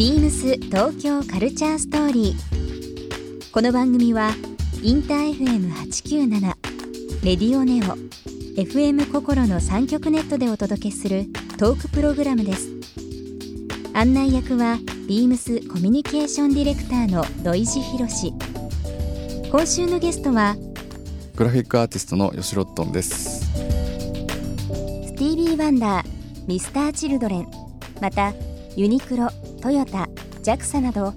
ビームス東京カルチャーストーリー。この番組はインター FM897 レディオネオ FM 心の三極ネットでお届けするトークプログラムです。案内役はビームスコミュニケーションディレクターの土井博志。今週のゲストはグラフィックアーティストの吉ロットンですスティービー・ワンダー、ミスター・チルドレン、またユニクロ、トヨタ、JAXA など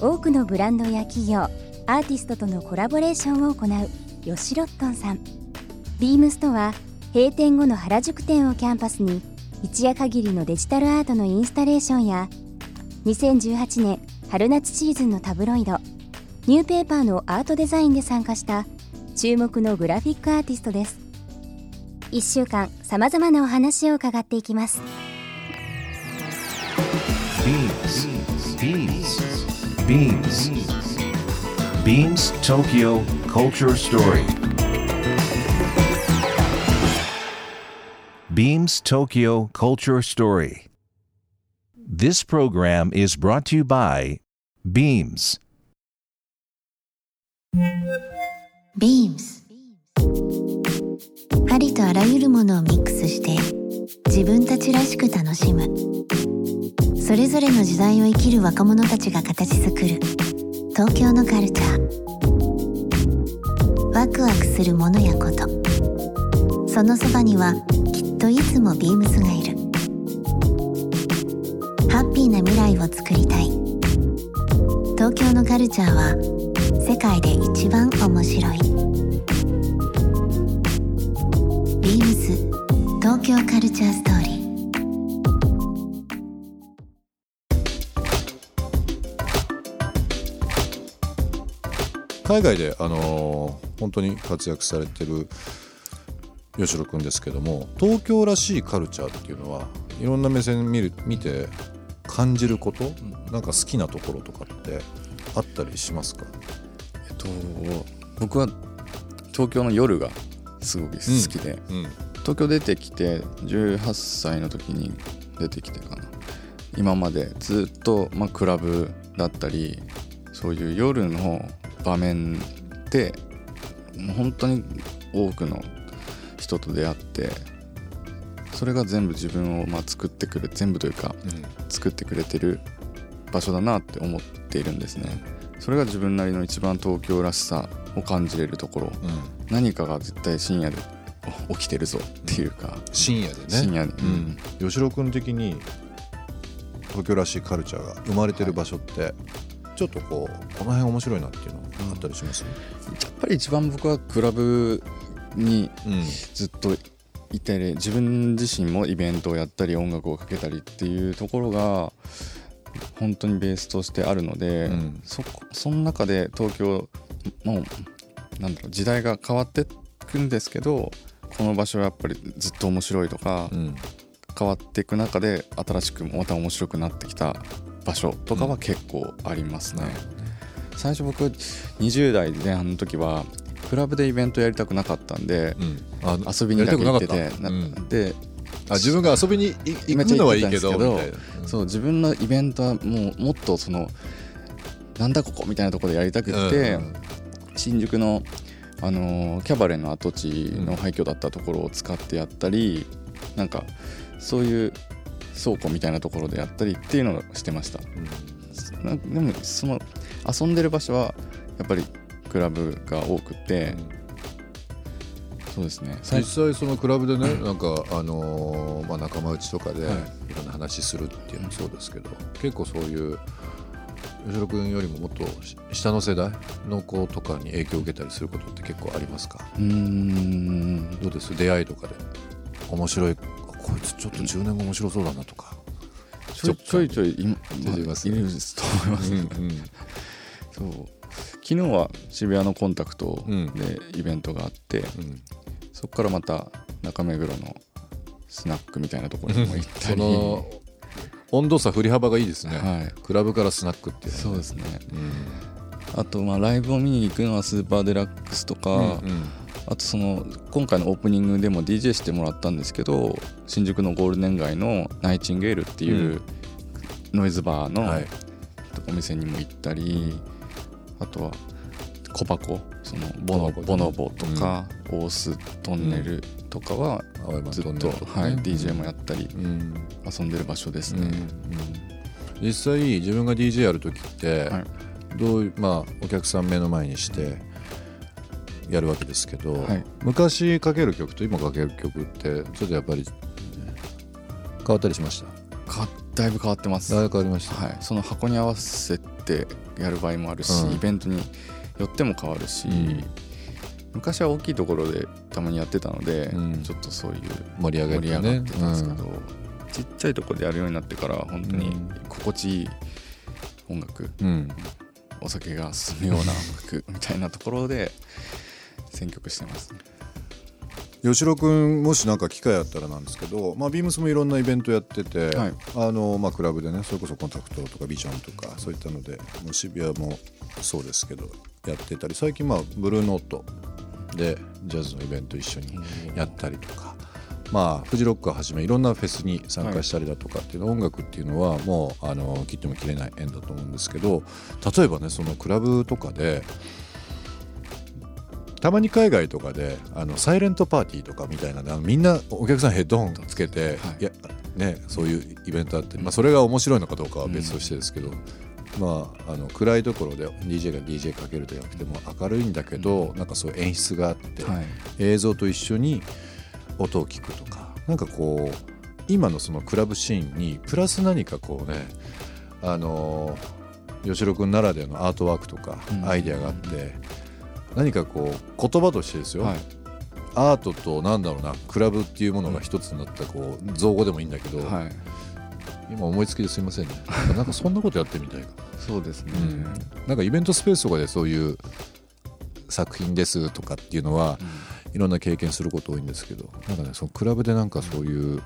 多くのブランドや企業、アーティストとのコラボレーションを行う吉ロットンさん。ビームスとは閉店後の原宿店をキャンパスに一夜限りのデジタルアートのインスタレーションや2018年春夏シーズンのタブロイドニューペーパーのアートデザインで参加した注目のグラフィックアーティストです1週間さまざまなお話を伺っていきます Beams. Beams. Beams Tokyo Culture Story. Beams Tokyo Culture Story. This program is brought to you by Beams. Beams ありとあらゆるものをミックスして自分たちらしく楽しむ それぞれの時代を生きる若者たちが形作る。東京のカルチャー。ワクワクするものやこと。そのそばにはきっといつもビームスがいる。ハッピーな未来をつくりたい。東京のカルチャーは世界で一番面白い。ビームス東京カルチャーストーリー。海外で、あのー本当に活躍されてる吉野君ですけども東京らしいカルチャーっていうのはいろんな目線見る見て感じること、なんか好きなところとかってあったりしますか？えっと僕は東京の夜がすごく好きで、うん。東京出てきて18歳の時に出てきてかな。今までずっと、まあ、クラブだったりそういう夜の場面でもう本当に多くの人と出会ってそれが全部自分をまあ作ってくれ全部というか作ってくれてる場所だなって思っているんですね。それが自分なりの一番東京らしさを感じれるところ。うん。何かが絶対深夜で起きてるぞっていうか、深夜でね。深夜に、うん、吉野君的に東京らしいカルチャーが生まれてる場所って、ちょっとこうこの辺面白いなっていうのあったりします、やっぱり一番僕はクラブにうんずっといて自分自身もイベントをやったり音楽をかけたりっていうところが本当にベースとしてあるので、うん。そこその中で東京もうなんだろう時代が変わってくんですけどこの場所はやっぱりずっと面白いとか、うん。変わっていく中で新しくまた面白くなってきた場所とかは結構ありますね。最初僕20代前半の時はクラブでイベントやりたくなかったんで、うん。あ遊びにだけ行っててやりたくなかった。なであ自分が遊びにい行くのはいいけどそう自分のイベントはもうもっとそのなんだここみたいなところでやりたくて、うん。新宿の、あのーキャバレーの跡地の廃墟だったところを使ってやったり、なんかそういう倉庫みたいなところでやったりっていうのをしてました。なでもその遊んでる場所はやっぱりクラブが多くて、そうですね。最実際そのクラブでねなんかあのーまあ仲間内とかでいはい。ろんな話するっていうのもそうですけど結構そういう吉野君よりももっとし下の世代の子とかに影響を受けたりすることって結構ありますか？うーん。どうです？出会いとかで。面白いこいつちょっと10年後面白そうだなとか。ちょいちょいちょいい,、出てます。いると思います、うんそう。昨日は渋谷のコンタクトうん。でイベントがあって、うん。そこからまた中目黒のスナックみたいなところにも行ったそり、の温度差振り幅がいいですね、はい。クラブからスナックっていうそうですね。うん。あとまあライブを見に行くのはスーパーデラックスとか、うんうんあとその今回のオープニングでも DJ してもらったんですけど新宿のゴールデン街のナイチンゲールっていうノイズバーのはい。お店にも行ったりあとは小箱そのボノボノボとか、オーストンネルとかはずっと、トンネルとかはい、ね DJ もやったりうん。遊んでる場所ですね、うん。うん。実際自分が DJ やる時って、はい。どうまあお客さん目の前にしてやるわけですけど、はい。昔かける曲と今かける曲ってちょっとやっぱり変わったりしました？かだいぶ変わってます、だいぶ変わりました、はい、その箱に合わせてやる場合もあるし、うん。イベントによっても変わるし、うん。昔は大きいところでたまにやってたので、うん。ちょっとそういう盛り上げてね。盛り上がってたんですけど、ちっちゃいところでやるようになってから本当にうん。心地いい音楽、お酒が進むような音楽みたいなところで選曲してますね。吉郎君もし何か機会あったらなんですけど、まあ、ビームスもいろんなイベントやってて、はいあのまあ、クラブでねそれこそコンタクトとかビジョンとかそういったのでもう渋谷もそうですけどやってたり最近まあブルーノートでジャズのイベント一緒にやったりとか。まあ、フジロックをはじめいろんなフェスに参加したりだとかっていうの、音楽っていうのはもうあの切っても切れない縁だと思うんですけど例えばねそのクラブとかでたまに海外とかであのサイレントパーティーとかみたいなのみんなお客さんヘッドホンつけて、はい。い、やね、そういうイベントあって、まあ、それが面白いのかどうかは別としてですけど、まあ、あの暗いところで DJ が DJ かけるとじゃなくても明るいんだけど、なんかそういう演出があって、はい。映像と一緒に音を聞くとかなんかこう今のそのクラブシーンにプラス何かこうねあの吉郎君ならではのアートワークとかうん。アイデアがあって、何かこう言葉としてですよ、はい。アートとなんだろうなクラブっていうものが一つになったこう造語でもいいんだけど、はい、今思いつきですいませんね。なんかそんなことやってみたいな、そうですね、うん。なんかイベントスペースとかでそういう作品ですとかっていうのは、いろんな経験すること多いんですけどなんかねそのクラブでなんかそういう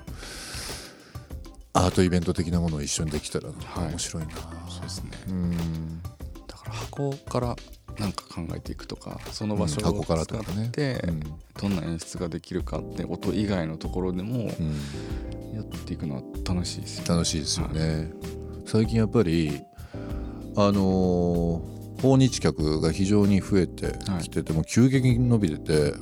アートイベント的なものを一緒にできたら面白いな、そうですね。うん。だから箱からなんか考えていくとかその場所を使とかね。ってうん。どんな演出ができるかって音以外のところでもうん。やっていくのは楽しいですよね。楽しいですよね、最近やっぱりあのー訪日客が非常に増えてきてて、もう急激に伸びてて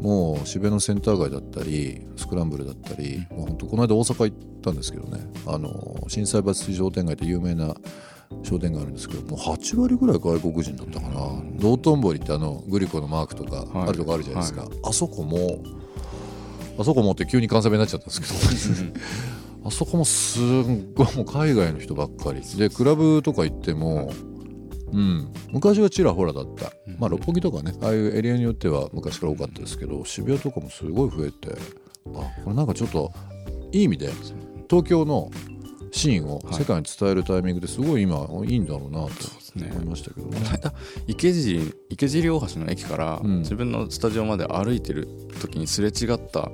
もう渋谷のセンター街だったりスクランブルだったり、もう本当この間大阪行ったんですけどね。あのー心斎橋商店街って有名な商店街あるんですけどもう8割ぐらい外国人だったかな、道頓堀ってあのグリコのマークとかはい。あるとこあるじゃないですか、あそこもあそこもって急に関西弁になっちゃったんですけど。あそこもすんごいもう海外の人ばっかり。でクラブとか行っても、うん、昔はちらほらだった、まあ六本木とかねああいうエリアによっては昔から多かったですけど渋谷とかもすごい増えてあこれなんかちょっといい意味で東京のシーンを世界に伝えるタイミングですごい今いいんだろうなとね。思いましたけどね。この間池尻池尻大橋の駅からうん。自分のスタジオまで歩いてる時にすれ違った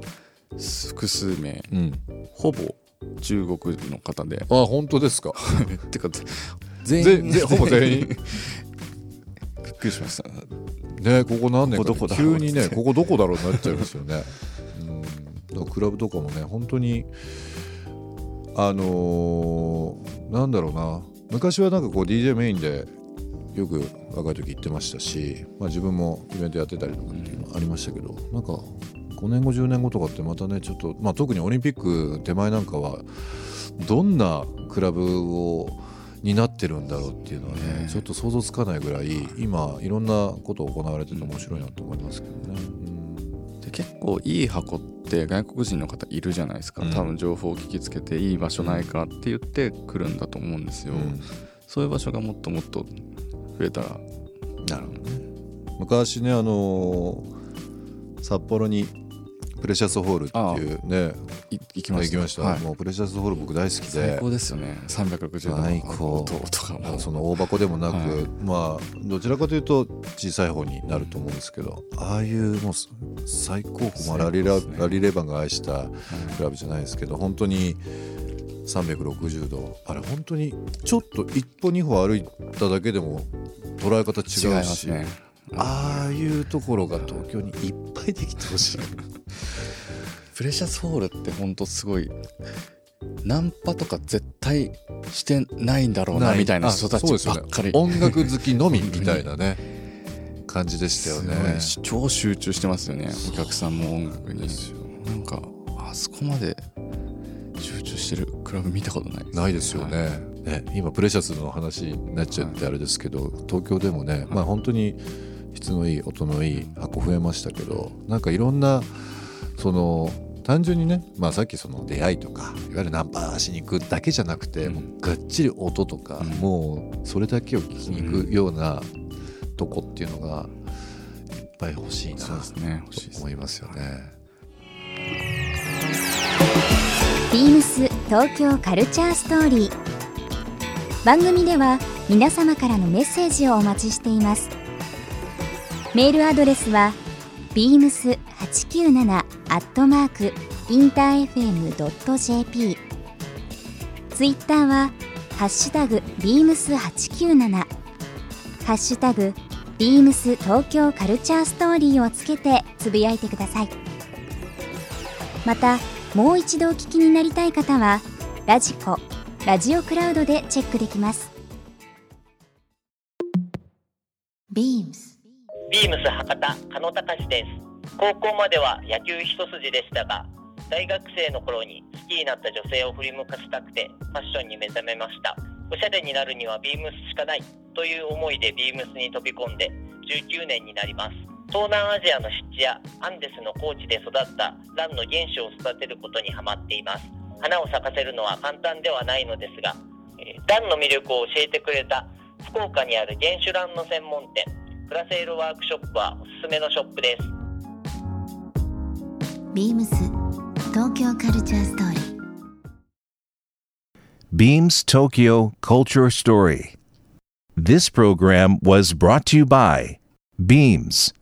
複数名うん、ほぼ中国の方で。あ本当ですか？てか全員。ほぼ全員？びっくりしました。ねここ何年か急にねここどこだろうになっちゃいますよね。うん、だからクラブとかもね本当にあのーなんだろうな昔はなんかこう DJ メインでよく若い時行ってましたし、まあ、自分もイベントやってたりとかっていうのありましたけど、なんか5年後10年後とかってまたねちょっと、まあ、特にオリンピック手前なんかはどんなクラブをになってるんだろうっていうのはねねちょっと想像つかないぐらい今いろんなこと行われてて面白いなと思いますけどね。うんで結構いい箱って外国人の方いるじゃないですか、うん。多分情報を聞きつけていい場所ないかって言って来るんだと思うんですよ、うん。そういう場所がもっともっと増えたら。なるほどね。昔ねあのー札幌にプレシャスホールっていうねい行きました行きました、はい。もうプレシャスホール僕大好き最で高ですよね。360度の最高。音とかも。その大箱でもなく、はい。まあどちらかというと小さい方になると思うんですけどああいうもう最高峰、まあ、ラリララリレバンが愛したクラブじゃないですけど本当に360度。あれ本当にちょっと一歩二歩歩いただけでも捉え方違うし違いますね。ああいうところが東京にいっぱいできてほしい。プレシャスホールってほんとすごいナンパとか絶対してないんだろうなみたいなあ人たちばっかり、音楽好きのみみたいなね 感じでしたよね。超集中してますよねお客さんも音楽に。なんかあそこまで集中してるクラブ見たことないないですよね,、ね今プレシャスの話になっちゃってあれですけど、東京でもね、まあ本当に質のいい音のいい箱増えましたけどなんかいろんなその単純にね、まあ、さっきその出会いとかいわゆるナンパしに行くだけじゃなくて、うん。もうがっちり音とか、うん。もうそれだけを聞きに行くようなとこっていうのがいっぱい欲しいなと思いますよね。ビームス東京カルチャーストーリー。番組では皆様からのメッセージをお待ちしていますメールアドレスは beams897 アットマークインター FM.jp ツイッターはハッシュタグ beams897 ハッシュタグ beams 東京カルチャーストーリーをつけてつぶやいてください。またもう一度お聞きになりたい方はラジコラジオクラウドでチェックできます。ビームスビームス博多加野隆です。高校までは野球一筋でしたが大学生の頃に好きになった女性を振り向かせたくてファッションに目覚めました。おしゃれになるにはビームスしかないという思いでビームスに飛び込んで19年になります。東南アジアの湿地やアンデスの高地で育ったランの原種を育てることにハマっています。花を咲かせるのは簡単ではないのですが、えーランの魅力を教えてくれた福岡にある原種ランの専門店プラセールワークショップはおすすめのショップです。ビームス東京カルチャーストーリー。ビームス東京カルチャーストーリー This program was brought to you by Beams